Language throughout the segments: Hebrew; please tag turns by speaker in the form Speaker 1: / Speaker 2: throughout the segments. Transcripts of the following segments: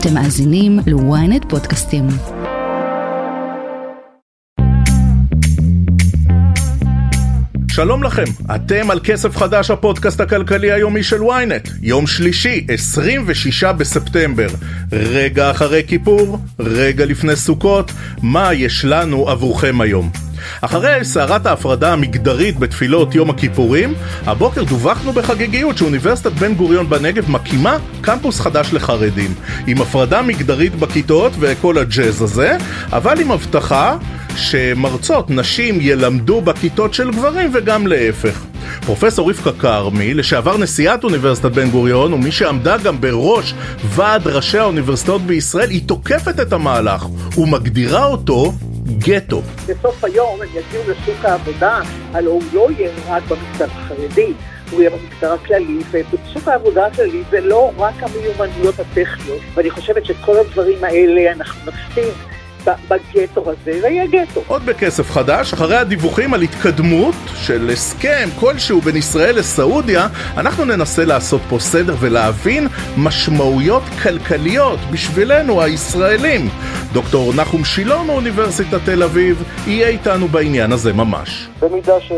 Speaker 1: אתם מאזינים ל-ynet פודקאסטים.
Speaker 2: שלום לכם, אתם על כסף חדש הפודקאסט הכלכלי היומי של ynet, יום שלישי, 26 בספטמבר, רגע אחרי כיפור, רגע לפני סוכות, מה יש לנו עבורכם היום? אחרי סערת ההפרדה המגדרית בתפילות יום הכיפורים, הבוקר דווחנו בחגיגיות שאוניברסיטת בן גוריון בנגב מקימה קמפוס חדש לחרדים, עם הפרדה מגדרית בכיתות וכל הג'אז הזה, אבל עם הבטחה שמרצות נשים ילמדו בכיתות של גברים וגם להפך. פרופסור רבקה כרמי, לשעבר נשיאת אוניברסיטת בן גוריון ומי שעמדה גם בראש ועד ראשי האוניברסיטאות בישראל, היא תוקפת את המהלך ומגדירה אותו גטו.
Speaker 3: בסוף היום הם יגיעו לשוק העבודה, הלוא הוא לא יהיה רק במגזר החרדי, הוא יהיה במגזר הכללי, ובשוק העבודה הכללי זה לא רק המיומנויות הטכניות, ואני חושבת שכל הדברים האלה אנחנו נפסיד. בגטו הזה, ויהיה גטו.
Speaker 2: עוד בכסף חדש, אחרי הדיווחים על התקדמות של הסכם כלשהו בין ישראל לסעודיה, אנחנו ננסה לעשות פה סדר ולהבין משמעויות כלכליות בשבילנו הישראלים. דוקטור נחום שילון מאוניברסיטת תל אביב יהיה איתנו בעניין הזה ממש.
Speaker 4: במידה, ש...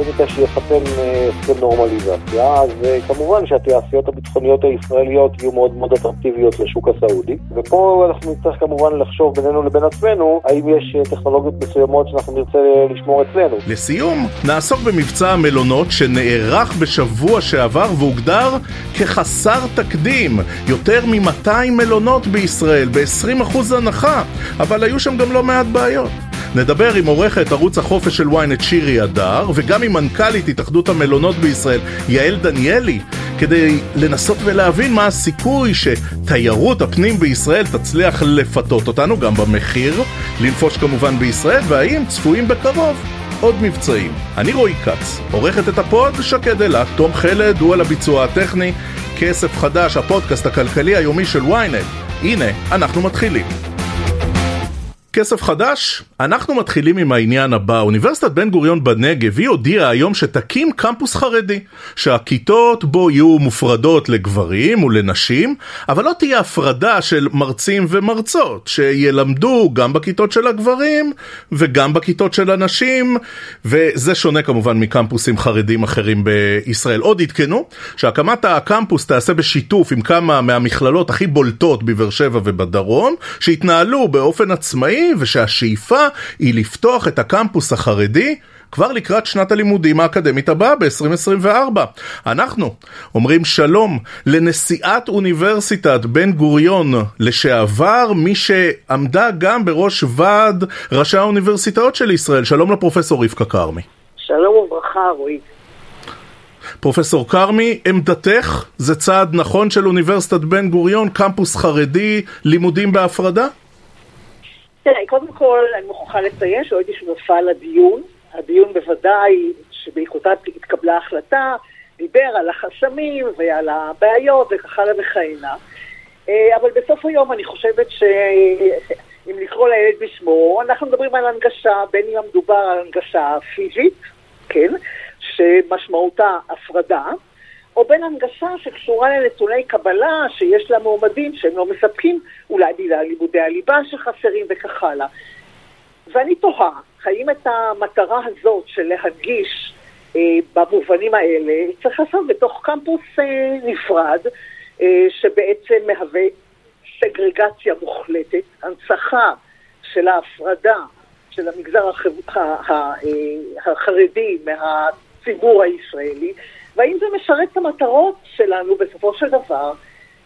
Speaker 4: במידה שיחתם אה, הסכם נורמליזציה, אז אה, כמובן שהתעשיות הביטחוניות הישראליות יהיו מאוד מאוד אטרקטיביות לשוק הסעודי, ופה אנחנו נצטרך כמובן לחשוב בינינו לבין עצמנו, האם יש אה, טכנולוגיות מסוימות שאנחנו נרצה לשמור אצלנו.
Speaker 2: לסיום, נעסוק במבצע המלונות שנערך בשבוע שעבר והוגדר כחסר תקדים. יותר מ-200 מלונות בישראל, ב-20% הנחה, אבל היו שם גם לא מעט בעיות. נדבר עם עורכת ערוץ החופש של ynet שירי הדר, וגם עם מנכ"לית התאחדות המלונות בישראל, יעל דניאלי, כדי לנסות ולהבין מה הסיכוי שתיירות הפנים בישראל תצליח לפתות אותנו גם במחיר, לנפוש כמובן בישראל, והאם צפויים בקרוב עוד מבצעים. אני רועי כץ, עורכת את הפוד שקד אילת, תום חלד הוא על הביצוע הטכני, כסף חדש, הפודקאסט הכלכלי היומי של ynet. הנה, אנחנו מתחילים. כסף חדש? אנחנו מתחילים עם העניין הבא. אוניברסיטת בן גוריון בנגב, היא הודיעה היום שתקים קמפוס חרדי, שהכיתות בו יהיו מופרדות לגברים ולנשים, אבל לא תהיה הפרדה של מרצים ומרצות, שילמדו גם בכיתות של הגברים וגם בכיתות של הנשים, וזה שונה כמובן מקמפוסים חרדים אחרים בישראל. עוד עדכנו שהקמת הקמפוס תעשה בשיתוף עם כמה מהמכללות הכי בולטות בבאר שבע ובדרום, שיתנהלו באופן עצמאי ושהשאיפה היא לפתוח את הקמפוס החרדי כבר לקראת שנת הלימודים האקדמית הבאה ב-2024. אנחנו אומרים שלום לנשיאת אוניברסיטת בן גוריון לשעבר, מי שעמדה גם בראש ועד ראשי האוניברסיטאות של ישראל. שלום לפרופסור רבקה כרמי.
Speaker 3: שלום וברכה, רועי.
Speaker 2: פרופסור כרמי, עמדתך זה צעד נכון של אוניברסיטת בן גוריון, קמפוס חרדי, לימודים בהפרדה?
Speaker 3: תראה, קודם כל אני מוכרחה לציין שלא הייתי שותפה לדיון. הדיון בוודאי שבעקבותיו התקבלה החלטה, דיבר על החסמים ועל הבעיות וכך הלאה וכהנה. אה, אבל בסוף היום אני חושבת שאם לקרוא לילד בשמו, אנחנו מדברים על הנגשה, בין אם מדובר על הנגשה פיזית, כן, שמשמעותה הפרדה, או בין הנגשה שקשורה לנתוני קבלה שיש למועמדים שהם לא מספקים, אולי בגלל לימודי הליבה שחסרים וכך הלאה. ואני תוהה, האם את המטרה הזאת של להדגיש אה, במובנים האלה צריך לעשות בתוך קמפוס אה, נפרד, אה, שבעצם מהווה סגרגציה מוחלטת, הנצחה של ההפרדה של המגזר החב... אה, החרדי מהציבור הישראלי, והאם זה משרת את המטרות שלנו בסופו של דבר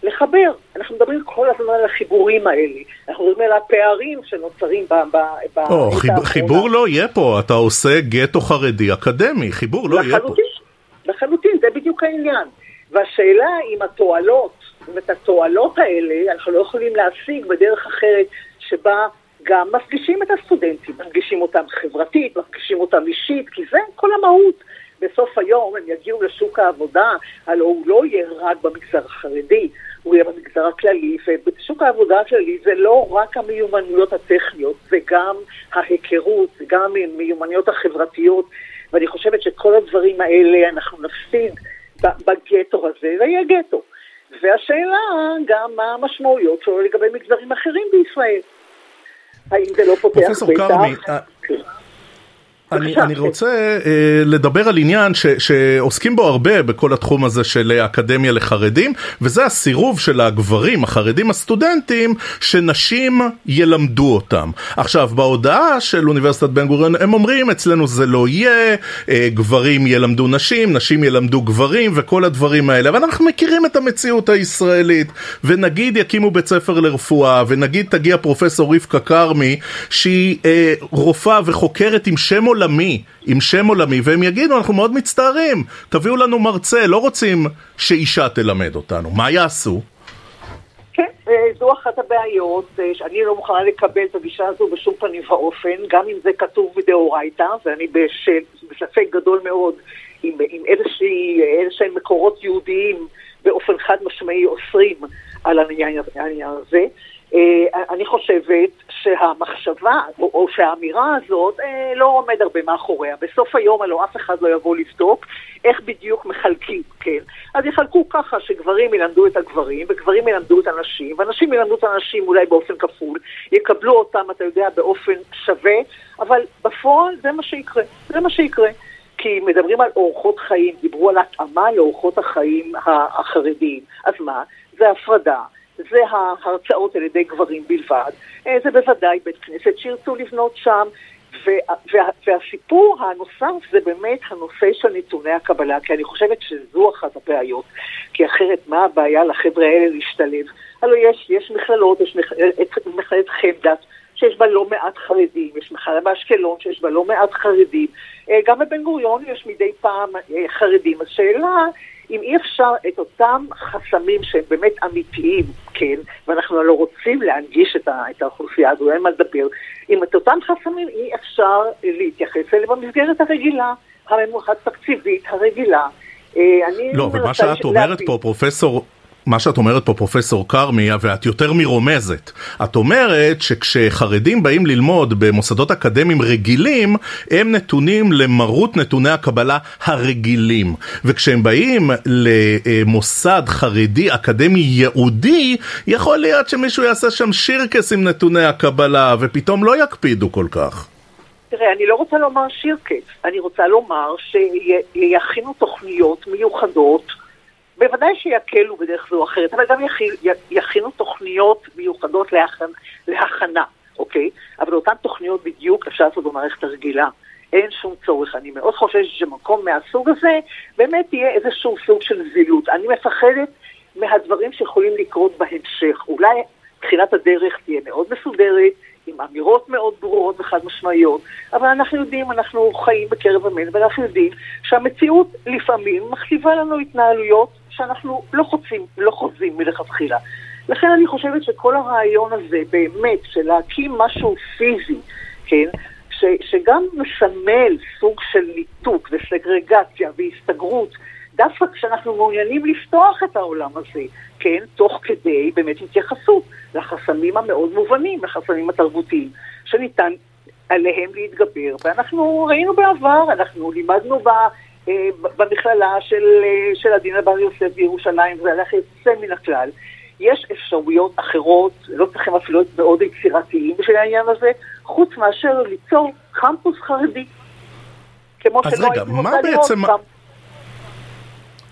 Speaker 3: לחבר. אנחנו מדברים כל הזמן על החיבורים האלה, אנחנו מדברים על הפערים שנוצרים ב... ב,
Speaker 2: או, חיב, חיבור לא יהיה פה, אתה עושה גטו חרדי אקדמי, חיבור לא יהיה פה.
Speaker 3: לחלוטין, זה בדיוק העניין. והשאלה אם התועלות, אם את התועלות האלה אנחנו לא יכולים להשיג בדרך אחרת שבה גם מפגישים את הסטודנטים, מפגישים אותם חברתית, מפגישים אותם אישית, כי זה כל המהות. בסוף היום הם יגיעו לשוק העבודה, הלוא הוא לא יהיה רק במגזר החרדי, הוא יהיה במגזר הכללי, ובשוק העבודה הכללי זה לא רק המיומנויות הטכניות, זה גם ההיכרות, זה גם המיומנויות החברתיות, ואני חושבת שכל הדברים האלה אנחנו נפסיד בגטו הזה, ויהיה גטו. והשאלה גם מה המשמעויות שלו לגבי מגזרים אחרים בישראל. האם זה לא פותח
Speaker 2: פרופסור כרמי, אני, אני רוצה uh, לדבר על עניין ש, שעוסקים בו הרבה בכל התחום הזה של אקדמיה לחרדים וזה הסירוב של הגברים החרדים הסטודנטים שנשים ילמדו אותם. עכשיו בהודעה של אוניברסיטת בן גוריון הם אומרים אצלנו זה לא יהיה, uh, גברים ילמדו נשים, נשים ילמדו גברים וכל הדברים האלה אבל אנחנו מכירים את המציאות הישראלית ונגיד יקימו בית ספר לרפואה ונגיד תגיע פרופסור רבקה כרמי שהיא uh, רופאה וחוקרת עם שם עולמי עם שם עולמי, והם יגידו, אנחנו מאוד מצטערים, תביאו לנו מרצה, לא רוצים שאישה תלמד אותנו. מה יעשו?
Speaker 3: כן, זו אחת הבעיות, אה, שאני לא מוכנה לקבל את הגישה הזו בשום פנים ואופן, גם אם זה כתוב בדאורייתא, ואני בספק גדול מאוד עם, עם איזשהם מקורות יהודיים באופן חד משמעי אוסרים על העניין הזה. אה, אני חושבת שהמחשבה, או, או שהאמירה הזאת, אה, לא עומד הרבה מאחוריה. בסוף היום הלוא אף אחד לא יבוא לבדוק איך בדיוק מחלקים, כן? אז יחלקו ככה שגברים ילמדו את הגברים, וגברים ילמדו את הנשים, ואנשים ילמדו את הנשים אולי באופן כפול, יקבלו אותם, אתה יודע, באופן שווה, אבל בפועל זה מה שיקרה, זה מה שיקרה. כי מדברים על אורחות חיים, דיברו על התאמה לאורחות החיים החרדיים. אז מה? זה הפרדה. זה ההרצאות על ידי גברים בלבד. אה, זה בוודאי בית כנסת שירצו לבנות שם. וה, וה, והסיפור הנוסף זה באמת הנושא של נתוני הקבלה, כי אני חושבת שזו אחת הבעיות. כי אחרת, מה הבעיה לחבר'ה האלה להשתלב? הלוא יש, יש מכללות, יש מכללת חמדת, שיש בה לא מעט חרדים, יש מכללה באשקלון שיש בה לא מעט חרדים, אה, גם בבן גוריון יש מדי פעם אה, חרדים. השאלה אם אי אפשר את אותם חסמים שהם באמת אמיתיים, כן, ואנחנו לא רוצים להנגיש את, ה, את האוכלוסייה הזו, אין מה לדבר, אם את אותם חסמים אי אפשר להתייחס אליהם במסגרת הרגילה, התקציבית הרגילה.
Speaker 2: אה, לא, ומה שאת אומרת פה, פרופסור מה שאת אומרת פה פרופסור כרמי, ואת יותר מרומזת, את אומרת שכשחרדים באים ללמוד במוסדות אקדמיים רגילים, הם נתונים למרות נתוני הקבלה הרגילים. וכשהם באים למוסד חרדי אקדמי ייעודי, יכול להיות שמישהו יעשה שם שירקס עם נתוני הקבלה, ופתאום לא יקפידו כל כך.
Speaker 3: תראה, אני לא רוצה לומר שירקס, אני רוצה לומר שיכינו תוכניות מיוחדות בוודאי שיקלו בדרך זו או אחרת, אבל גם יכינו תוכניות מיוחדות להכנ... להכנה, אוקיי? אבל אותן תוכניות בדיוק אפשר לעשות במערכת הרגילה. אין שום צורך. אני מאוד חוששת שמקום מהסוג הזה באמת יהיה איזשהו סוג של זילות. אני מפחדת מהדברים שיכולים לקרות בהמשך. אולי תחילת הדרך תהיה מאוד מסודרת, עם אמירות מאוד ברורות וחד משמעיות, אבל אנחנו יודעים, אנחנו חיים בקרב עמנו, ואנחנו יודעים שהמציאות לפעמים מכתיבה לנו התנהלויות שאנחנו לא חוצים, לא חוזים מלכתחילה. לכן אני חושבת שכל הרעיון הזה באמת של להקים משהו פיזי, כן, ש, שגם מסמל סוג של ניתוק וסגרגציה והסתגרות, דווקא כשאנחנו מעוניינים לפתוח את העולם הזה, כן, תוך כדי באמת התייחסות לחסמים המאוד מובנים, לחסמים התרבותיים, שניתן עליהם להתגבר. ואנחנו ראינו בעבר, אנחנו לימדנו ב... אה, במכללה של, אה, של עדינה בר יוסף בירושלים, זה הלך יוצא מן הכלל. יש אפשרויות אחרות, לא צריכים אפילו להיות מאוד יצירתיים בשביל העניין הזה, חוץ מאשר ליצור קמפוס חרדי.
Speaker 2: כמו שלא הייתי רוצה לראות קמפוס.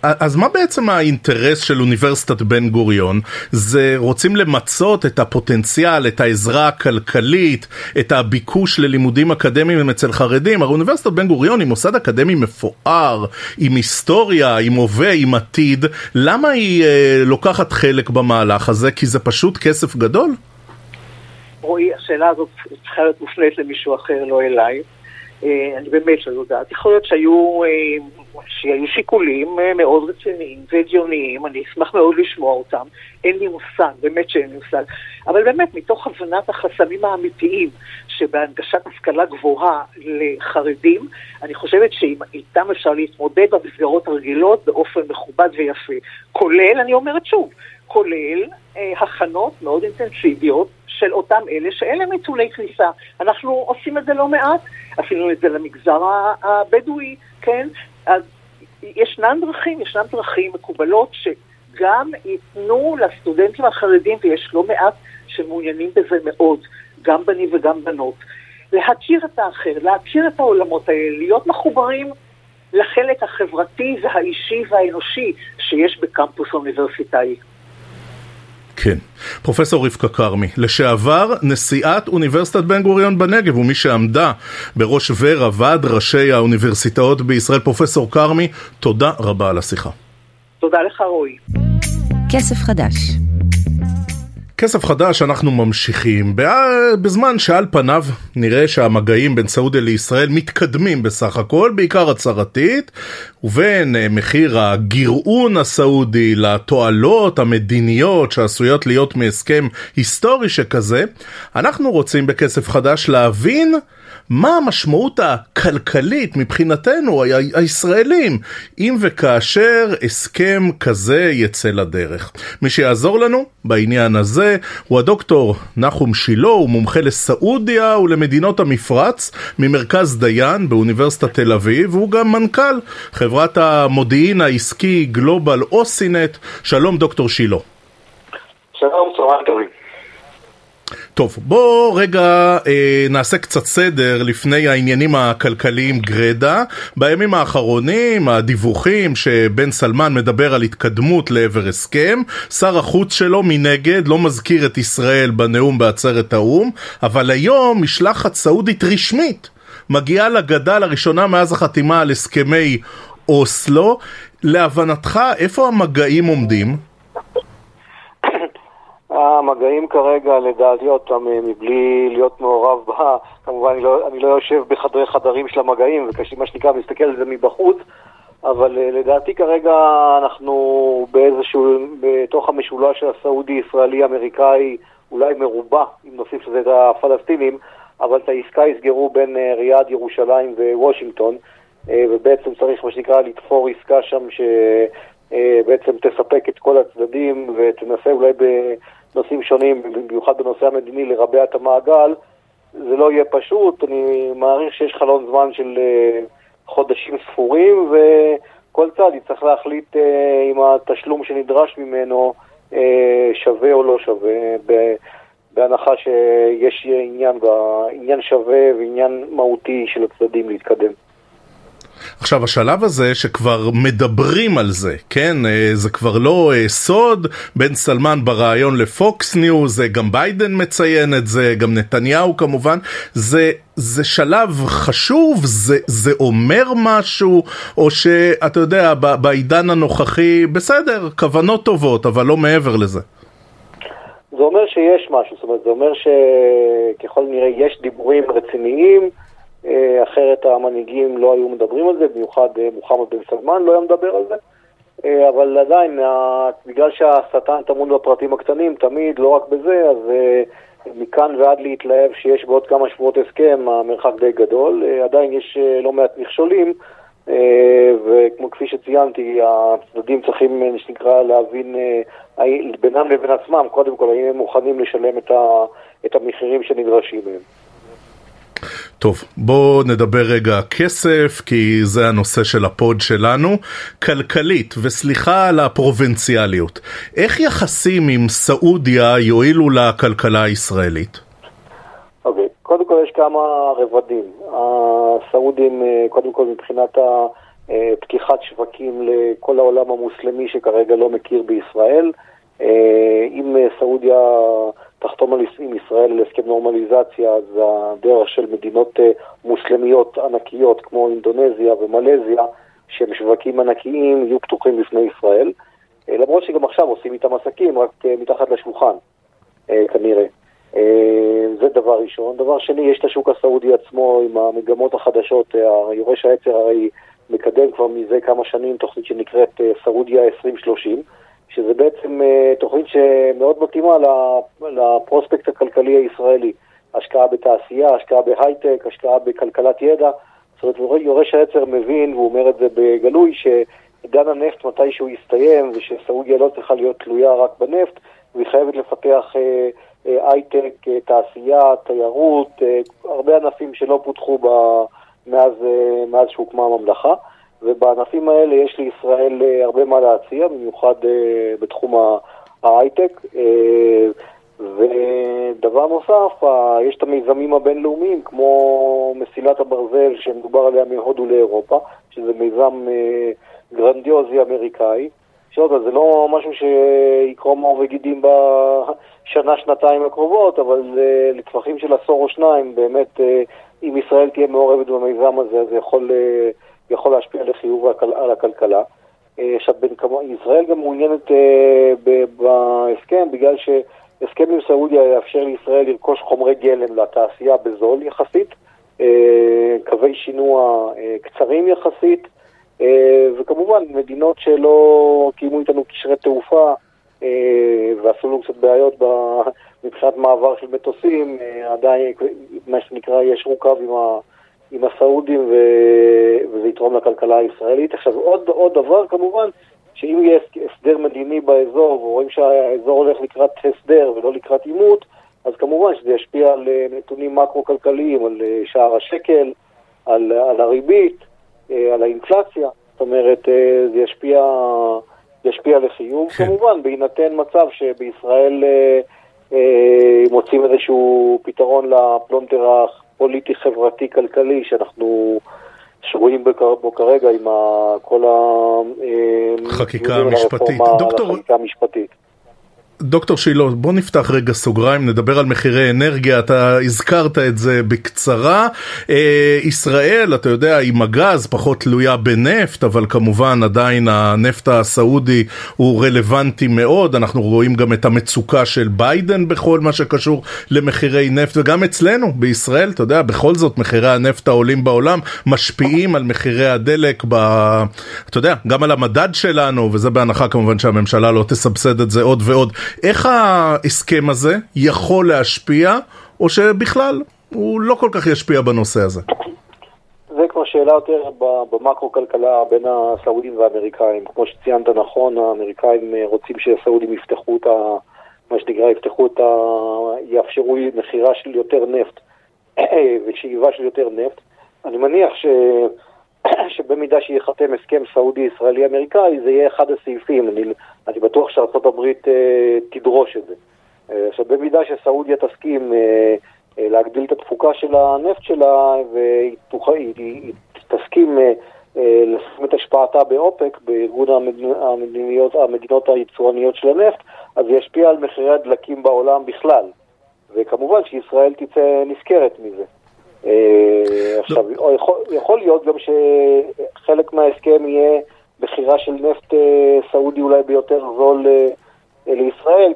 Speaker 2: אז מה בעצם האינטרס של אוניברסיטת בן גוריון? זה רוצים למצות את הפוטנציאל, את העזרה הכלכלית, את הביקוש ללימודים אקדמיים אצל חרדים. הרי אוניברסיטת בן גוריון היא מוסד אקדמי מפואר, עם היסטוריה, עם הווה, עם עתיד. למה היא אה, לוקחת חלק במהלך הזה? כי זה פשוט כסף גדול?
Speaker 3: רועי, השאלה הזאת צריכה להיות מופנית למישהו אחר, לא אליי. אה, אני באמת לא יודעת. יכול להיות שהיו, אה, שהיו שיקולים אה, מאוד רציניים והגיוניים, אני אשמח מאוד לשמוע אותם. אין לי מושג, באמת שאין לי מושג. אבל באמת, מתוך הבנת החסמים האמיתיים שבהנגשת השכלה גבוהה לחרדים, אני חושבת שאיתם אפשר להתמודד במסגרות הרגילות באופן מכובד ויפה. כולל, אני אומרת שוב, כולל אה, הכנות מאוד אינטנסיביות של אותם אלה שאין להם נתוני כניסה. אנחנו עושים את זה לא מעט, עשינו את זה למגזר הבדואי, כן? אז ישנן דרכים, ישנן דרכים מקובלות ש... גם ייתנו לסטודנטים החרדים, ויש לא מעט שמעוניינים בזה מאוד, גם בנים וגם בנות, להכיר את האחר, להכיר את העולמות האלה, להיות מחוברים לחלק החברתי והאישי והאנושי שיש בקמפוס האוניברסיטאי.
Speaker 2: כן. פרופסור רבקה כרמי, לשעבר נשיאת אוניברסיטת בן גוריון בנגב ומי שעמדה בראש ור"ה, ועד ראשי האוניברסיטאות בישראל, פרופסור כרמי, תודה רבה על השיחה.
Speaker 3: תודה לך רועי.
Speaker 1: כסף חדש
Speaker 2: כסף חדש אנחנו ממשיכים. בזמן שעל פניו נראה שהמגעים בין סעודיה לישראל מתקדמים בסך הכל, בעיקר הצהרתית, ובין אה, מחיר הגרעון הסעודי לתועלות המדיניות שעשויות להיות מהסכם היסטורי שכזה, אנחנו רוצים בכסף חדש להבין מה המשמעות הכלכלית מבחינתנו, הישראלים, אם וכאשר הסכם כזה יצא לדרך. מי שיעזור לנו בעניין הזה הוא הדוקטור נחום שילה, הוא מומחה לסעודיה ולמדינות המפרץ ממרכז דיין באוניברסיטת תל אביב, והוא גם מנכ"ל חברת המודיעין העסקי גלובל אוסינט. שלום דוקטור שילה.
Speaker 4: שלום, צהריים טובים.
Speaker 2: טוב, בוא רגע אה, נעשה קצת סדר לפני העניינים הכלכליים גרדה. בימים האחרונים, הדיווחים שבן סלמן מדבר על התקדמות לעבר הסכם, שר החוץ שלו מנגד לא מזכיר את ישראל בנאום בעצרת האו"ם, אבל היום משלחת סעודית רשמית מגיעה לגדה לראשונה מאז החתימה על הסכמי אוסלו. להבנתך, איפה המגעים עומדים?
Speaker 4: המגעים כרגע, לדעתי עוד פעם, מבלי להיות מעורב בה, כמובן אני לא, אני לא יושב בחדרי חדרים של המגעים, ומה שנקרא מסתכל על זה מבחוץ, אבל אה, לדעתי כרגע אנחנו באיזשהו, בתוך המשולש הסעודי-ישראלי-אמריקאי, אולי מרובע, אם נוסיף לזה את הפלסטינים, אבל את העסקה יסגרו בין אה, ריאד, ירושלים ווושינגטון, אה, ובעצם צריך מה שנקרא לתפור עסקה שם שבעצם תספק את כל הצדדים ותנסה אולי בנושאים שונים, במיוחד בנושא המדיני, לרבע את המעגל. זה לא יהיה פשוט, אני מעריך שיש חלון זמן של חודשים ספורים, וכל צד יצטרך להחליט אם התשלום שנדרש ממנו שווה או לא שווה. בהנחה שיש עניין, עניין שווה ועניין מהותי של הצדדים להתקדם.
Speaker 2: עכשיו השלב הזה שכבר מדברים על זה, כן, אה, זה כבר לא אה, סוד, בן סלמן בריאיון לפוקס ניוז, גם ביידן מציין את זה, גם נתניהו כמובן, זה, זה שלב חשוב, זה, זה אומר משהו, או שאתה יודע, בעידן הנוכחי, בסדר, כוונות טובות, אבל לא מעבר לזה.
Speaker 4: זה אומר שיש משהו, זאת אומרת, זה אומר שככל נראה יש דיבורים רציניים, אה, אחרת המנהיגים לא היו מדברים על זה, במיוחד אה, מוחמד בן סלמן לא היה מדבר על זה. אה, אבל עדיין, בגלל שהשטן טמון בפרטים הקטנים, תמיד, לא רק בזה, אז מכאן ועד להתלהב שיש בעוד כמה שבועות הסכם, המרחק די גדול. עדיין יש לא מעט מכשולים, וכפי שציינתי, הצדדים צריכים, מה שנקרא, להבין בינם לבין עצמם, קודם כל, האם הם מוכנים לשלם את המחירים שנדרשים מהם.
Speaker 2: טוב, בואו נדבר רגע כסף, כי זה הנושא של הפוד שלנו. כלכלית, וסליחה על הפרובינציאליות, איך יחסים עם סעודיה יועילו לכלכלה הישראלית?
Speaker 4: אוקיי, okay. קודם כל יש כמה רבדים. הסעודים, אה, קודם כל מבחינת פתיחת שווקים לכל העולם המוסלמי שכרגע לא מכיר בישראל, אה, אם סעודיה תחתום עם ישראל על הסכם נורמליזציה, אז הדרך של מדינות אה, מוסלמיות ענקיות כמו אינדונזיה ומלזיה, שהם שווקים ענקיים, יהיו פתוחים בפני ישראל. אה, למרות שגם עכשיו עושים איתם עסקים, רק אה, מתחת לשולחן, כנראה. זה דבר ראשון. דבר שני, יש את השוק הסעודי עצמו עם המגמות החדשות. יורש העצר הרי מקדם כבר מזה כמה שנים תוכנית שנקראת סעודיה 2030. שזה בעצם uh, תוכנית שמאוד מתאימה לפרוספקט הכלכלי הישראלי. השקעה בתעשייה, השקעה בהייטק, השקעה בכלכלת ידע. זאת אומרת, יורש העצר מבין, והוא אומר את זה בגלוי, שעידן הנפט מתי שהוא יסתיים, ושסעודיה לא צריכה להיות תלויה רק בנפט, והיא חייבת לפתח uh, uh, הייטק, uh, תעשייה, תיירות, uh, הרבה ענפים שלא פותחו ב... מאז, מאז שהוקמה הממלכה. ובענפים האלה יש לישראל אה, הרבה מה להציע, במיוחד אה, בתחום ההייטק. אה, ודבר נוסף, יש את המיזמים הבינלאומיים, כמו מסילת הברזל שמדובר עליה מהודו לאירופה, שזה מיזם גרנדיוזי אמריקאי. שעוד זה לא משהו שיקרום עור וגידים בשנה, שנתיים הקרובות, אבל לטווחים של עשור או שניים, באמת, אם ישראל תהיה מעורבת במיזם הזה, זה יכול יכול להשפיע לחיוב על הכלכלה. אה, עכשיו, ישראל גם מעוניינת אה, בהסכם, בגלל שהסכם עם סעודיה יאפשר לישראל לרכוש חומרי גלם לתעשייה בזול יחסית, אה, קווי שינוע קצרים יחסית, וכמובן מדינות שלא קיימו איתנו קשרי תעופה ועשו לנו קצת בעיות מבחינת מעבר של מטוסים, עדיין, מה שנקרא, יש רוכב עם ה... עם הסעודים ו... וזה יתרום לכלכלה הישראלית. עכשיו עוד, עוד דבר כמובן, שאם יהיה הסדר מדיני באזור ורואים שהאזור הולך לקראת הסדר ולא לקראת עימות, אז כמובן שזה ישפיע על אה, נתונים מקרו-כלכליים, על אה, שער השקל, על, על הריבית, אה, על האינפלציה. זאת אומרת, זה ישפיע, ישפיע לחיוב. כן. כמובן, בהינתן מצב שבישראל מוצאים איזשהו פתרון לפלונטר פוליטי-חברתי-כלכלי שאנחנו שרואים בו כרגע עם כל
Speaker 2: החקיקה המשפטית.
Speaker 4: דוקטור... החקיקה המשפטית.
Speaker 2: דוקטור שילה, בוא נפתח רגע סוגריים, נדבר על מחירי אנרגיה, אתה הזכרת את זה בקצרה. אה, ישראל, אתה יודע, עם הגז פחות תלויה בנפט, אבל כמובן עדיין הנפט הסעודי הוא רלוונטי מאוד, אנחנו רואים גם את המצוקה של ביידן בכל מה שקשור למחירי נפט, וגם אצלנו בישראל, אתה יודע, בכל זאת מחירי הנפט העולים בעולם משפיעים על מחירי הדלק, ב... אתה יודע, גם על המדד שלנו, וזה בהנחה כמובן שהממשלה לא תסבסד את זה עוד ועוד. איך ההסכם הזה יכול להשפיע, או שבכלל הוא לא כל כך ישפיע בנושא הזה?
Speaker 4: זה כבר שאלה יותר במקרו-כלכלה בין הסעודים והאמריקאים. כמו שציינת נכון, האמריקאים רוצים שהסעודים יפתחו את ה... מה שנקרא, יפתחו את ה... יאפשרו מכירה של יותר נפט ושאיבה של יותר נפט. אני מניח ש... שבמידה שייחתם הסכם סעודי-ישראלי-אמריקאי, זה יהיה אחד הסעיפים. אני, אני בטוח שארה"ב אה, תדרוש את זה. אה, עכשיו, במידה שסעודיה תסכים אה, אה, להגדיל את התפוקה של הנפט שלה, והיא תסכים אה, אה, לשים את השפעתה באופק, בארגון המדינות, המדינות היצואניות של הנפט, אז זה ישפיע על מחירי הדלקים בעולם בכלל. וכמובן שישראל תצא נשכרת מזה. אה, עכשיו, יכול, יכול להיות גם שחלק מההסכם יהיה בחירה של נפט אה, סעודי אולי ביותר זול אה, לישראל,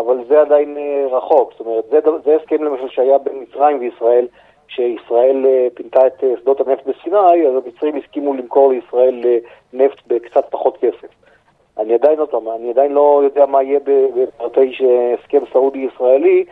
Speaker 4: אבל זה עדיין רחוק. זאת אומרת, זה, זה הסכם למשל שהיה בין מצרים וישראל, כשישראל פינתה את שדות הנפט בסיני, אז המצרים הסכימו למכור לישראל נפט בקצת פחות כסף. אני עדיין, לא, אני עדיין לא יודע מה יהיה בפרטי הסכם סעודי-ישראלי,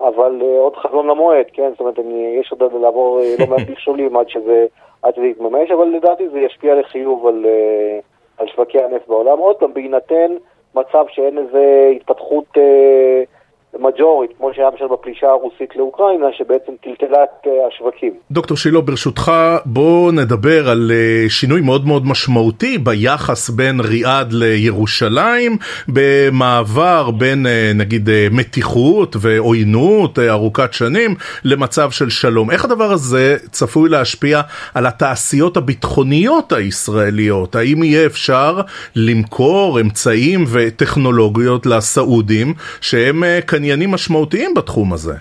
Speaker 4: אבל uh, עוד חזון למועד, כן? זאת אומרת, אני, יש עוד לעבור uh, לא מעט מכשולים עד שזה יתממש, אבל לדעתי זה ישפיע לחיוב על, uh, על שווקי הנפט בעולם. עוד פעם, בהינתן מצב שאין איזה התפתחות... Uh, מג'ורית, כמו שהיה למשל בפלישה הרוסית לאוקראינה, שבעצם טלטלה את אה, השווקים.
Speaker 2: דוקטור שילה, ברשותך, בוא נדבר על אה, שינוי מאוד מאוד משמעותי ביחס בין ריאד לירושלים, במעבר בין אה, נגיד מתיחות ועוינות ארוכת שנים למצב של שלום. איך הדבר הזה צפוי להשפיע על התעשיות הביטחוניות הישראליות? האם יהיה אפשר למכור אמצעים וטכנולוגיות לסעודים שהם כנראה עניינים משמעותיים בתחום הזה.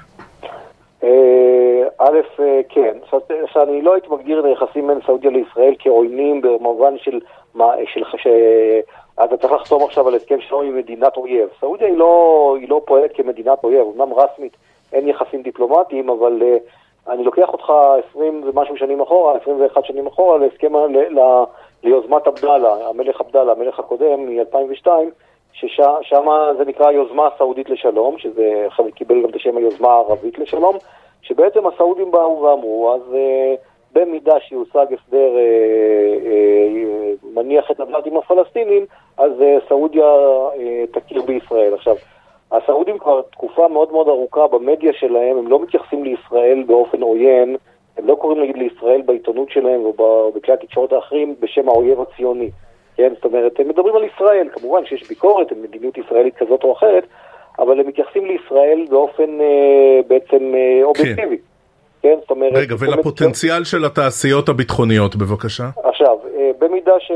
Speaker 4: אה, א', אה, כן. שאני לא הייתי מגדיר את היחסים בין סעודיה לישראל כעוינים במובן של, של ש... אתה צריך לחתום עכשיו על הסכם שלום עם מדינת אויב. סעודיה היא לא, לא פועלת כמדינת אויב, אמנם רסמית אין יחסים דיפלומטיים, אבל uh, אני לוקח אותך 20 ומשהו שנים אחורה, 21 שנים אחורה, להסכם, ליוזמת עבדאללה, המלך עבדאללה, המלך הקודם מ-2002, ששם זה נקרא היוזמה הסעודית לשלום, שזה קיבל גם את השם היוזמה הערבית לשלום, שבעצם הסעודים באו ואמרו, אז uh, במידה שיושג הסדר uh, uh, מניח את הבלד עם הפלסטינים, אז uh, סעודיה uh, תכיר בישראל. עכשיו, הסעודים כבר תקופה מאוד מאוד ארוכה במדיה שלהם, הם לא מתייחסים לישראל באופן עוין, הם לא קוראים נגיד לישראל בעיתונות שלהם או בכלי התקשורת האחרים בשם האויב הציוני. כן, זאת אומרת, הם מדברים על ישראל, כמובן שיש ביקורת על מדיניות ישראלית כזאת או אחרת, אבל הם מתייחסים לישראל באופן אה, בעצם אה, אובייקטיבי. כן.
Speaker 2: כן, זאת אומרת... רגע, ולפוטנציאל של התעשיות הביטחוניות, בבקשה.
Speaker 4: עכשיו, אה, במידה, ש...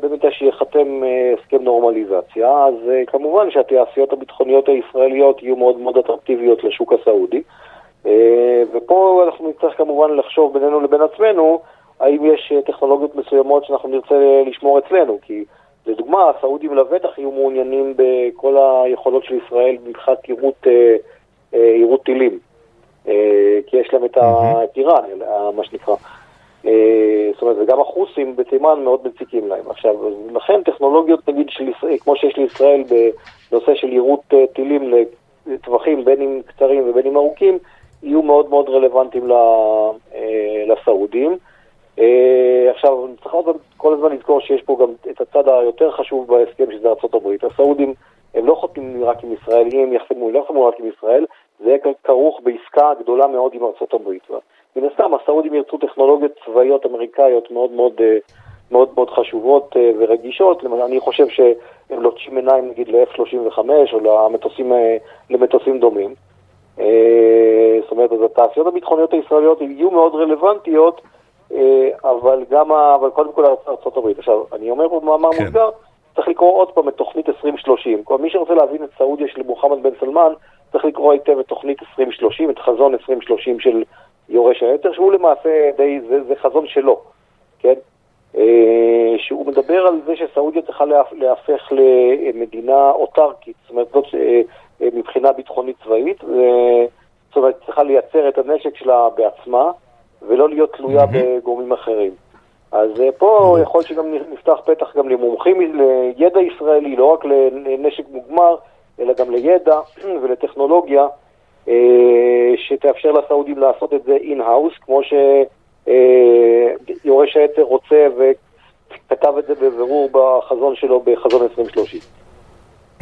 Speaker 4: במידה שיחתם אה, הסכם נורמליזציה, אז אה, כמובן שהתעשיות הביטחוניות הישראליות יהיו מאוד מאוד אטרקטיביות לשוק הסעודי. ופה אנחנו נצטרך כמובן לחשוב בינינו לבין עצמנו, האם יש טכנולוגיות מסוימות שאנחנו נרצה לשמור אצלנו, כי לדוגמה, הסעודים לבטח יהיו מעוניינים בכל היכולות של ישראל מבחינת יירוט טילים. אה, כי יש להם את איראן, מה שנקרא. אה, זאת אומרת, וגם החוסים בתימן מאוד מציקים להם. עכשיו, לכן טכנולוגיות, נגיד, של ישראל, כמו שיש לישראל בנושא של יירוט אה, טילים לטווחים, בין אם קצרים ובין אם ארוכים, יהיו מאוד מאוד רלוונטיים לסעודים. עכשיו, צריך כל הזמן לזכור שיש פה גם את הצד היותר חשוב בהסכם, שזה ארה"ב. הסעודים הם לא חותמים רק עם ישראל, אם הם יחתמו, הם לא יחתמו רק עם ישראל, זה יהיה כרוך בעסקה גדולה מאוד עם הברית. מן הסתם, הסעודים ירצו טכנולוגיות צבאיות אמריקאיות מאוד מאוד, אה, מאוד, מאוד חשובות אה, ורגישות. אני חושב שהם לוטשים עיניים נגיד ל-F-35 או למטוסים, אה, למטוסים דומים. זאת אומרת, אז התעשיות הביטחוניות הישראליות יהיו מאוד רלוונטיות, אבל גם, אבל קודם כל הברית. עכשיו, אני אומר פה מאמר כן. מוסגר, צריך לקרוא עוד פעם את תוכנית 2030. כלומר, מי שרוצה להבין את סעודיה של מוחמד בן סלמן, צריך לקרוא היטב את תוכנית 2030, את חזון 2030 של יורש היתר, שהוא למעשה די, זה, זה חזון שלו, כן? אה, שהוא מדבר על זה שסעודיה צריכה להפוך למדינה אוטרקית, זאת אומרת, זאת אה, אה, מבחינה ביטחונית צבאית, זאת אומרת, צריכה לייצר את הנשק שלה בעצמה, ולא להיות תלויה. בגורמים אחרים. אז פה mm-hmm. יכול להיות שגם נפתח פתח גם למומחים, לידע ישראלי, לא רק לנשק מוגמר, אלא גם לידע ולטכנולוגיה אה, שתאפשר לסעודים לעשות את זה in-house, כמו שיורש אה, היתר רוצה וכתב את זה בבירור בחזון שלו בחזון 2030.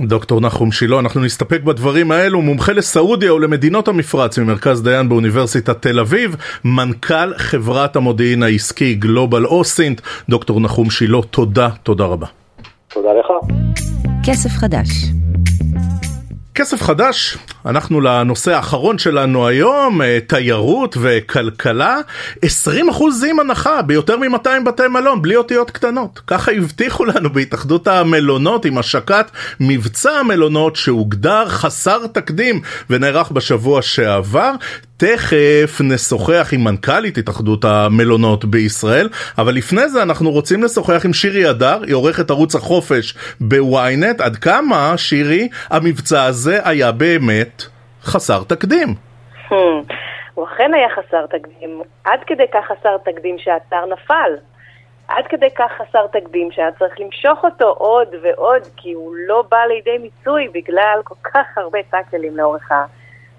Speaker 2: דוקטור נחום שילה, אנחנו נסתפק בדברים האלו, מומחה לסעודיה ולמדינות המפרץ ממרכז דיין באוניברסיטת תל אביב, מנכ"ל חברת המודיעין העסקי גלובל אוסינט, דוקטור נחום שילה, תודה, תודה רבה.
Speaker 4: תודה לך.
Speaker 1: כסף חדש
Speaker 2: כסף חדש, אנחנו לנושא האחרון שלנו היום, אה, תיירות וכלכלה, 20% הנחה ביותר מ-200 בתי מלון, בלי אותיות קטנות. ככה הבטיחו לנו בהתאחדות המלונות עם השקת מבצע המלונות שהוגדר חסר תקדים ונערך בשבוע שעבר. תכף נשוחח עם מנכ"לית התאחדות המלונות בישראל, אבל לפני זה אנחנו רוצים לשוחח עם שירי הדר, היא עורכת ערוץ החופש בוויינט, עד כמה, שירי, המבצע הזה היה באמת חסר תקדים.
Speaker 5: הוא אכן היה חסר תקדים, עד כדי כך חסר תקדים שהאתר נפל. עד כדי כך חסר תקדים שהיה צריך למשוך אותו עוד ועוד, כי הוא לא בא לידי מיצוי בגלל כל כך הרבה טאקלים לאורך ה...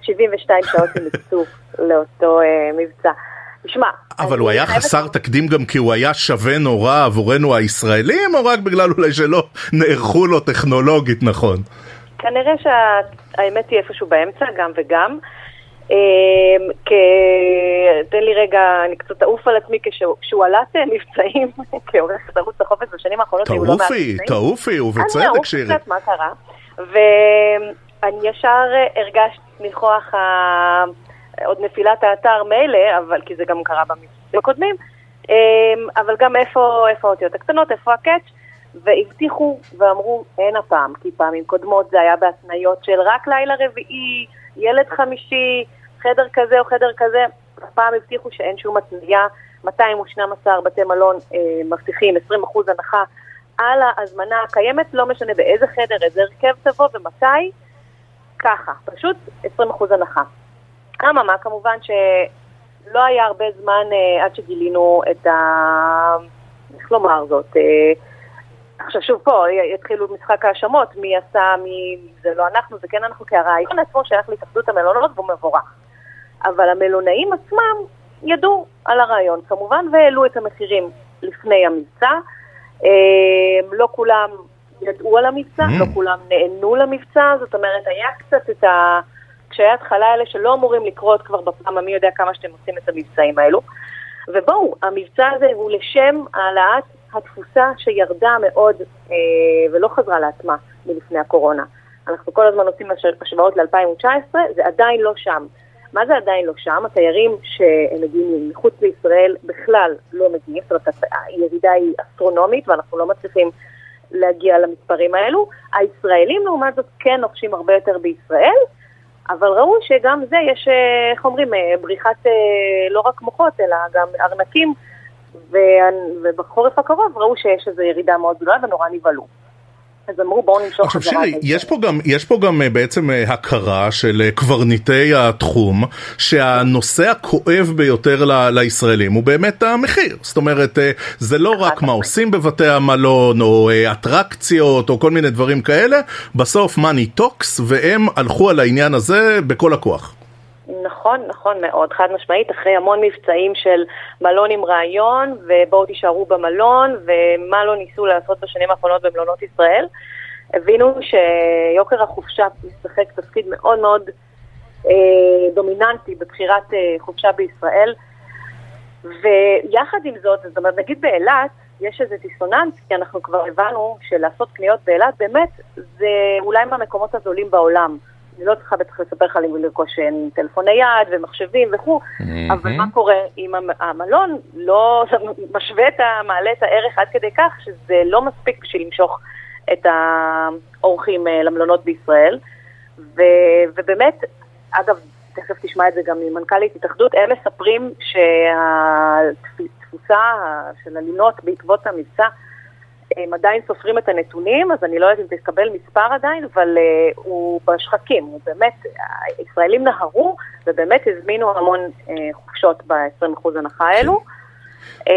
Speaker 5: 72 שעות הם הקצו לאותו אה, מבצע. תשמע,
Speaker 2: אבל הוא היה חסר תקדים גם כי הוא היה שווה נורא עבורנו הישראלים, או רק בגלל אולי שלא נערכו לו טכנולוגית נכון?
Speaker 5: כנראה שהאמת היא איפשהו באמצע, גם וגם. אמ, תן לי רגע, אני קצת אעוף על עצמי כשהוא עלת מבצעים כעורכת ערוץ החופש בשנים האחרונות,
Speaker 2: תעופי, תעופי, ובצדק שירי. אני אעוף
Speaker 5: קצת מה קרה. אני ישר הרגשתי מכוח. עוד נפילת האתר מילא, אבל כי זה גם קרה במבצעים הקודמים, אמ, אבל גם איפה האותיות הקטנות, איפה הקאץ', והבטיחו ואמרו אין הפעם, כי פעמים קודמות זה היה בהתניות של רק לילה רביעי, ילד חמישי, חדר כזה או חדר כזה, הפעם הבטיחו שאין שום התניה, 212 בתי מלון אה, מבטיחים 20% הנחה על ההזמנה הקיימת, לא משנה באיזה חדר, איזה הרכב תבוא ומתי, ככה, פשוט 20% הנחה. אממה, כמובן שלא היה הרבה זמן אה, עד שגילינו את ה... איך לומר זאת? אה, עכשיו שוב פה יתחילו משחק האשמות, מי עשה, מי... זה לא אנחנו, זה כן אנחנו, כי הרעיון עצמו שייך להתאחדות המלונות והוא מבורך. אבל המלונאים עצמם ידעו על הרעיון כמובן והעלו את המחירים לפני המבצע. אה, לא כולם ידעו על המבצע, mm. לא כולם נענו למבצע, זאת אומרת, היה קצת את ה... הקשיי ההתחלה האלה שלא אמורים לקרות כבר בפעם המי יודע כמה שאתם עושים את המבצעים האלו. ובואו, המבצע הזה הוא לשם העלאת התפוסה שירדה מאוד אה, ולא חזרה לעצמה מלפני הקורונה. אנחנו כל הזמן עושים השוואות ל-2019, זה עדיין לא שם. מה זה עדיין לא שם? התיירים שמגיעים מחוץ לישראל בכלל לא מגיעים, זאת אומרת הירידה היא אסטרונומית ואנחנו לא מצליחים להגיע למספרים האלו. הישראלים לעומת זאת כן נופשים הרבה יותר בישראל, אבל ראו שגם זה יש, אה, איך אומרים, אה, בריחת אה, לא רק מוחות אלא גם ארנקים, ובחורף הקרוב ראו שיש איזו ירידה מאוד גדולה ונורא נבהלו. אז אמרו בואו נמשוך
Speaker 2: עכשיו שירי, יש פה גם, יש פה גם אה, בעצם אה, הכרה של אה, קברניטי התחום שהנושא הכואב ביותר ל- לישראלים הוא באמת המחיר. זאת אומרת, זה לא רק מה עושים בבתי המלון או אטרקציות או כל מיני דברים כאלה, בסוף money talks והם הלכו על העניין הזה בכל הכוח.
Speaker 5: נכון, נכון מאוד, חד משמעית, אחרי המון מבצעים של מלון עם רעיון, ובואו תישארו במלון, ומה לא ניסו לעשות בשנים האחרונות במלונות ישראל, הבינו שיוקר החופשה משחק תפקיד מאוד מאוד אה, דומיננטי בבחירת אה, חופשה בישראל, ויחד עם זאת, זאת אומרת, נגיד באילת, יש איזה דיסוננס, כי אנחנו כבר הבנו שלעשות קניות באילת באמת זה אולי מהמקומות הזולים בעולם. אני לא צריכה בטח לספר לך לרכוש טלפוני יד ומחשבים וכו', mm-hmm. אבל מה קורה אם המלון לא משווה את ה... מעלה את הערך עד כדי כך שזה לא מספיק בשביל למשוך את האורחים אה, למלונות בישראל. ו, ובאמת, אגב, תכף תשמע את זה גם ממנכ"לית התאחדות, הם מספרים שהתפוסה של הלינות בעקבות המבצע הם עדיין סופרים את הנתונים, אז אני לא יודעת אם תקבל מספר עדיין, אבל אה, הוא בשחקים, הוא באמת, הישראלים נהרו ובאמת הזמינו המון אה, חופשות ב-20% הנחה האלו. אה,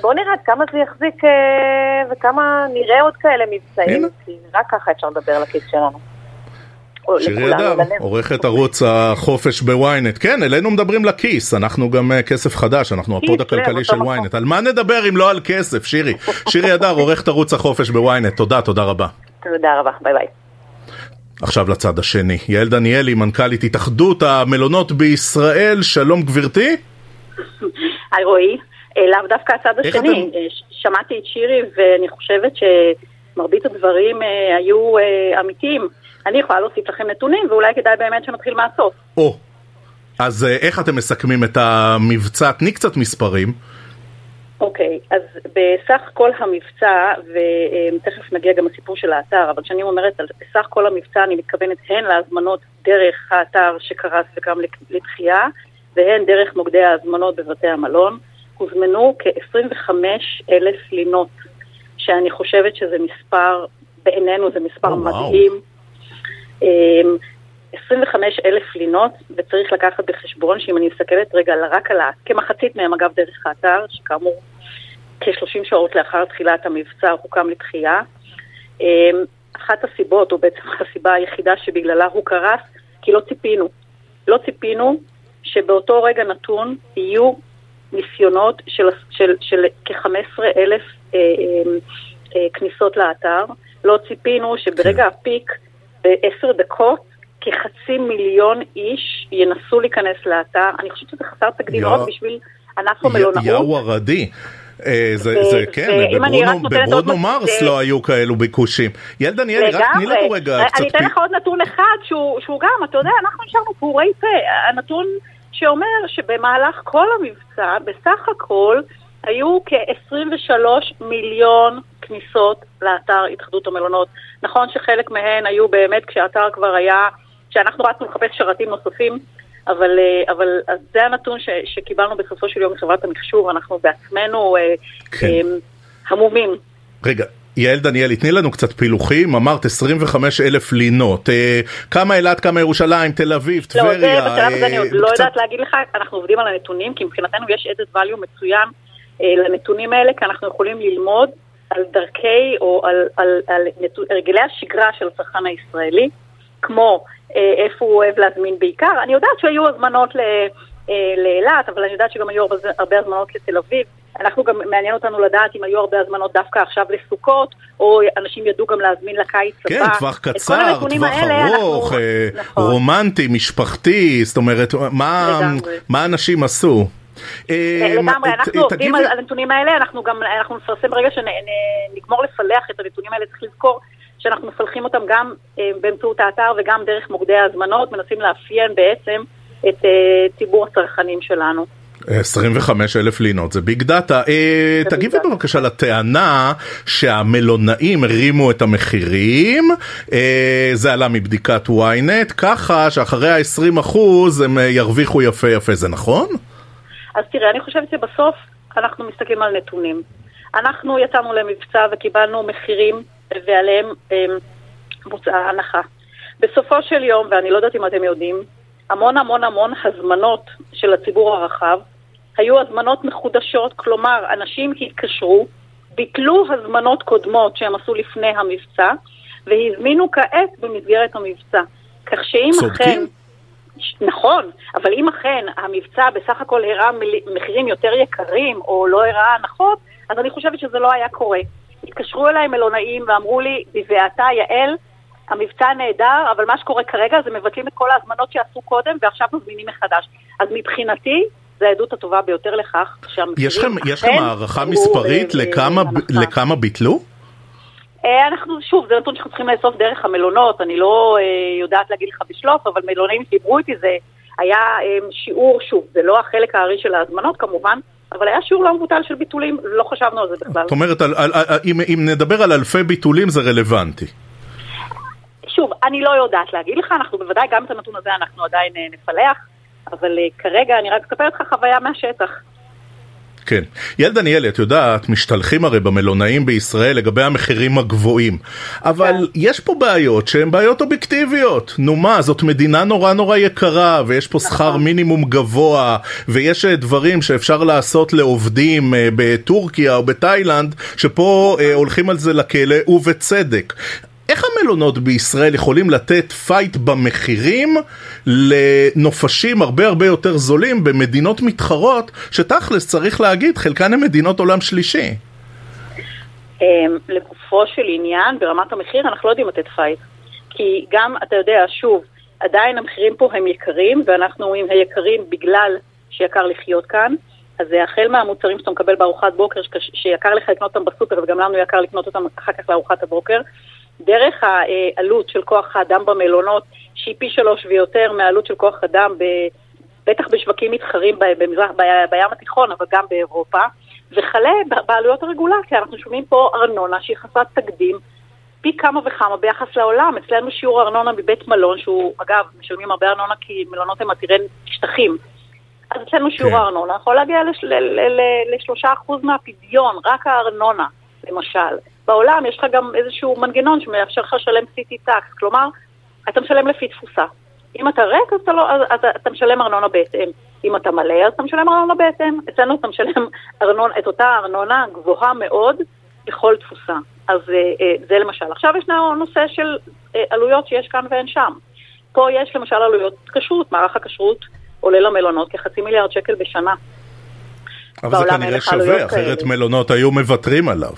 Speaker 5: בואו נראה עד כמה זה יחזיק uh, וכמה נראה עוד כאלה מבצעים, כי רק ככה אפשר לדבר על הכיס שלנו.
Speaker 2: שירי אדר, עורכת ערוץ החופש בוויינט. כן, אלינו מדברים לכיס, אנחנו גם אה, כסף חדש, אנחנו ה pod הכלכלי של וויינט. על מה נדבר אם לא על כסף, שירי? שירי אדר, עורכת ערוץ החופש בוויינט, תודה, תודה רבה.
Speaker 5: תודה רבה, ביי ביי.
Speaker 2: עכשיו לצד השני, יעל דניאלי, מנכ"לית התאחדות המלונות בישראל, שלום גברתי.
Speaker 6: היי רועי, אה, לאו דווקא הצד השני, אה, שמעתי את שירי ואני חושבת שמרבית הדברים היו אמיתיים. אני יכולה להוסיף לכם נתונים, ואולי כדאי באמת שנתחיל מהסוף.
Speaker 2: או, אז אה, איך אתם מסכמים את המבצע? תני קצת מספרים.
Speaker 6: אוקיי, okay, אז בסך כל המבצע, ותכף נגיע גם לסיפור של האתר, אבל כשאני אומרת על סך כל המבצע, אני מתכוונת הן להזמנות דרך האתר שקרס וגם לתחייה, והן דרך מוקדי ההזמנות בבתי המלון. הוזמנו כ-25 אלף לינות, שאני חושבת שזה מספר, בעינינו זה מספר oh, מדהים. Wow. 25 אמ, אלף לינות, וצריך לקחת בחשבון שאם אני מסתכלת רגע רק על. כמחצית מהם אגב דרך האתר, שכאמור כ-30 שעות לאחר תחילת המבצע הוקם לתחייה. אמ, אחת הסיבות, או בעצם הסיבה היחידה שבגללה הוא קרס, כי לא ציפינו. לא ציפינו שבאותו רגע נתון יהיו ניסיונות של, של, של כ-15 אלף אה, אה, אה, כניסות לאתר. לא ציפינו שברגע כן. בעשר דקות כחצי מיליון איש ינסו להיכנס לאתר. אני חושבת שזה חסר תקדים מאוד בשביל ענף המלונאות.
Speaker 2: יאו ערדי. אה, זה, זה כן, בברונו מרס לא היו כאלו ביקושים. יעל דניאלי, רק תני לנו רגע
Speaker 6: קצת... אני אתן לך עוד נתון אחד שהוא גם, אתה יודע, אנחנו נשארנו פעורי פה. הנתון שאומר שבמהלך כל המבצע, בסך הכל, היו כ-23 מיליון כניסות לאתר התאחדות המלונות. נכון שחלק מהן היו באמת כשהאתר כבר היה, כשאנחנו רצנו לחפש שרתים נוספים, אבל, אה, אבל זה הנתון ש, שקיבלנו בסופו של יום מחברת המחשוב, אנחנו בעצמנו אה, כן. אה, המומים.
Speaker 2: רגע, יעל דניאלי, תני לנו קצת פילוחים, אמרת 25 אלף לינות, אה, כמה אילת, כמה ירושלים, תל אביב, טבריה. לא,
Speaker 6: זה בשלב הזה אני עוד לא יודעת להגיד לך, אנחנו עובדים על הנתונים, כי מבחינתנו יש added value מצוין לנתונים האלה, כי אנחנו יכולים ללמוד על דרכי או על, על, על נתו, הרגלי השגרה של הצרכן הישראלי, כמו אה, איפה הוא אוהב להזמין בעיקר. אני יודעת שהיו הזמנות אה, לאילת, אבל אני יודעת שגם היו הרבה, הרבה הזמנות לתל אביב. אנחנו גם, מעניין אותנו לדעת אם היו הרבה הזמנות דווקא עכשיו לסוכות, או אנשים ידעו גם להזמין לקיץ הבא.
Speaker 2: כן, טווח קצר, טווח ארוך, אנחנו... אה, נכון. רומנטי, משפחתי, זאת אומרת, מה, מה אנשים עשו?
Speaker 6: אה, לגמרי, אנחנו עובדים על הנתונים האלה, אנחנו גם, אנחנו נפרסם ברגע שנגמור לפלח את הנתונים האלה, צריך לזכור שאנחנו מפלחים אותם גם אה, באמצעות האתר וגם דרך מוקדי ההזמנות, מנסים לאפיין בעצם את ציבור הצרכנים שלנו.
Speaker 2: 25 אלף לינות, זה ביג דאטה. אה, תגיבי בבקשה לטענה שהמלונאים הרימו את המחירים, אה, זה עלה מבדיקת ynet, ככה שאחרי ה-20 אחוז הם אה, ירוויחו יפה יפה, זה נכון?
Speaker 6: אז תראה, אני חושבת שבסוף אנחנו מסתכלים על נתונים. אנחנו יצאנו למבצע וקיבלנו מחירים ועליהם אה, בוצעה הנחה. בסופו של יום, ואני לא יודעת אם אתם יודעים, המון המון המון הזמנות של הציבור הרחב היו הזמנות מחודשות, כלומר, אנשים התקשרו, ביטלו הזמנות קודמות שהם עשו לפני המבצע, והזמינו כעת במסגרת המבצע. כך שאם אכן... נכון, אבל אם אכן המבצע בסך הכל הראה מחירים יותר יקרים או לא הראה הנחות, אז אני חושבת שזה לא היה קורה. התקשרו אליי מלונאים ואמרו לי, בבעתה יעל, המבצע נהדר, אבל מה שקורה כרגע זה מבטלים את כל ההזמנות שעשו קודם ועכשיו מזמינים מחדש. אז מבחינתי, זו העדות הטובה ביותר לכך שהמחירים
Speaker 2: יש לכם, יש לכם הערכה מספרית לכמה, לכמה ביטלו?
Speaker 6: אה, אנחנו, שוב, זה נתון שאנחנו צריכים לאסוף דרך המלונות, אני לא אה, יודעת להגיד לך בשלוף, אבל מלונאים שדיברו איתי זה היה אה, שיעור, שוב, זה לא החלק הארי של ההזמנות כמובן, אבל היה שיעור לא מבוטל של ביטולים, לא חשבנו על זה בכלל.
Speaker 2: זאת אומרת, על, על, על, אם, אם נדבר על אלפי ביטולים זה רלוונטי.
Speaker 6: שוב, אני לא יודעת להגיד לך, אנחנו בוודאי, גם את הנתון הזה אנחנו עדיין נפלח. אבל uh, כרגע אני רק אספר לך חוויה מהשטח.
Speaker 2: כן. יעל דניאלי, את יודעת, משתלחים הרי במלונאים בישראל לגבי המחירים הגבוהים. אבל כן. יש פה בעיות שהן בעיות אובייקטיביות. נו מה, זאת מדינה נורא נורא יקרה, ויש פה נכון. שכר מינימום גבוה, ויש אה, דברים שאפשר לעשות לעובדים אה, בטורקיה או בתאילנד, שפה נכון. הולכים על זה לכלא, ובצדק. איך המלונות בישראל יכולים לתת fight במחירים לנופשים הרבה הרבה יותר זולים במדינות מתחרות, שתכלס צריך להגיד, חלקן הן מדינות עולם שלישי?
Speaker 6: אמ, לגופו של עניין, ברמת המחיר, אנחנו לא יודעים לתת fight. כי גם, אתה יודע, שוב, עדיין המחירים פה הם יקרים, ואנחנו אומרים היקרים בגלל שיקר לחיות כאן. אז זה החל מהמוצרים שאתה מקבל בארוחת בוקר, שיקר לך לקנות אותם בסופר, וגם לנו יקר לקנות אותם אחר כך לארוחת הבוקר, דרך העלות של כוח האדם במלונות, שהיא פי שלוש ויותר מהעלות של כוח אדם, ב, בטח בשווקים מתחרים במזרח, בים התיכון, אבל גם באירופה, וכלה בעלויות הרגולציה. אנחנו שומעים פה ארנונה שהיא חסרת תקדים, פי כמה וכמה ביחס לעולם. אצלנו שיעור ארנונה מבית מלון, שהוא, אגב, משלמים הרבה ארנונה כי מלונות הם עתירי שטחים. אז אצלנו שיעור כן. הארנונה יכול להגיע לשלושה אחוז מהפדיון, רק הארנונה, למשל. בעולם יש לך גם איזשהו מנגנון שמאפשר לך לשלם סיטי טקס, כלומר, אתה משלם לפי תפוסה. אם אתה ריק, אז אתה, לא, אז, אז אתה משלם ארנונה בהתאם. אם אתה מלא, אז אתה משלם ארנונה בהתאם. אצלנו אתה משלם ארנונה, את אותה ארנונה גבוהה מאוד בכל תפוסה. אז אה, אה, זה למשל. עכשיו יש נושא של אה, עלויות שיש כאן ואין שם. פה יש למשל עלויות כשרות, מערך הכשרות עולה למלונות כחצי מיליארד שקל בשנה.
Speaker 2: אבל זה כנראה שווה, אחרת מלונות היו מוותרים עליו.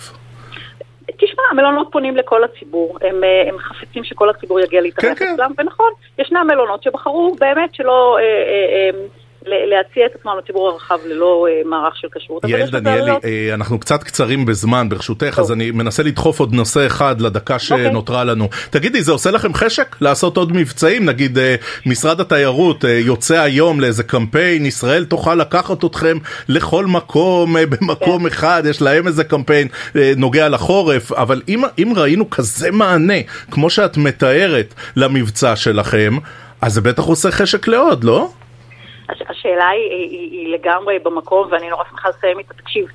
Speaker 6: המלונות פונים לכל הציבור, הם, אה, הם חפצים שכל הציבור יגיע להתארח כן, כן. אצלם, כן. ונכון, ישנם מלונות שבחרו באמת שלא... אה, אה, אה, להציע את עצמם לציבור הרחב ללא uh, מערך של כשרות.
Speaker 2: יעל דניאלי, uh, אנחנו קצת קצרים בזמן ברשותך. אז אני מנסה לדחוף עוד נושא אחד לדקה אוקיי. שנותרה. לנו. תגידי, זה עושה לכם חשק לעשות עוד מבצעים? נגיד uh, משרד התיירות יוצא היום לאיזה קמפיין, ישראל תוכל לקחת אתכם לכל מקום במקום כן. אחד, יש להם איזה קמפיין נוגע לחורף, אבל אם, אם ראינו כזה מענה, כמו שאת מתארת, למבצע שלכם, אז זה בטח עושה חשק לעוד, לא?
Speaker 6: השאלה היא, היא, היא, לגמרי במקום, ואני נורא שמחה לסיים איתה. תקשיב,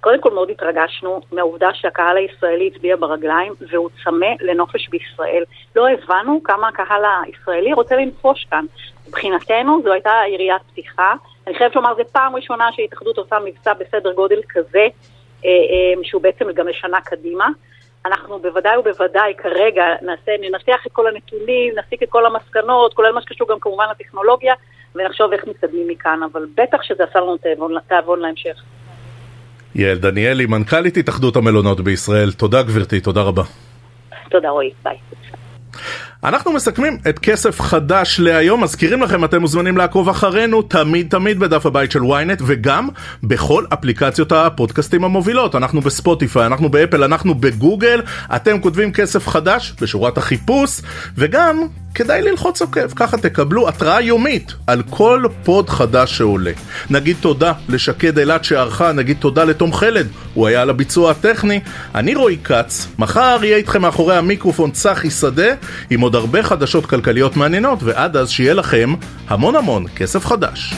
Speaker 6: קודם כל מאוד התרגשנו מהעובדה שהקהל הישראלי הצביע ברגליים והוא צמא לנופש בישראל. לא הבנו כמה הקהל הישראלי רוצה לנפוש כאן. מבחינתנו זו הייתה יריית פתיחה. אני חייבת לומר, זו פעם ראשונה שההתאחדות עושה מבצע בסדר גודל כזה, אה, אה, שהוא בעצם גם לשנה קדימה. אנחנו בוודאי ובוודאי כרגע נעשה, ננתח את כל הנתונים, נסיק את כל המסקנות, כולל מה שקשור גם כמובן לטכנולוגיה, ונחשוב איך מתקדמים מכאן, אבל בטח שזה עשה לנו תיאבון, תיאבון להמשך.
Speaker 2: יעל דניאלי, מנכ"לית התאחדות המלונות בישראל, תודה גברתי, תודה רבה.
Speaker 5: תודה רועי, ביי.
Speaker 2: אנחנו מסכמים את כסף חדש להיום, מזכירים לכם, אתם מוזמנים לעקוב אחרינו תמיד תמיד בדף הבית של ynet וגם בכל אפליקציות הפודקאסטים המובילות. אנחנו בספוטיפיי, אנחנו באפל, אנחנו בגוגל, אתם כותבים כסף חדש בשורת החיפוש, וגם כדאי ללחוץ עוקב, ככה תקבלו התראה יומית על כל pod חדש שעולה. נגיד תודה לשקד אילת שערכה, נגיד תודה לתום חלד, הוא היה על הביצוע הטכני. אני רועי כץ, מחר יהיה איתכם מאחורי המיקרופון צחי שדה, עם עוד הרבה חדשות כלכליות מעניינות, ועד אז שיהיה לכם המון המון כסף חדש.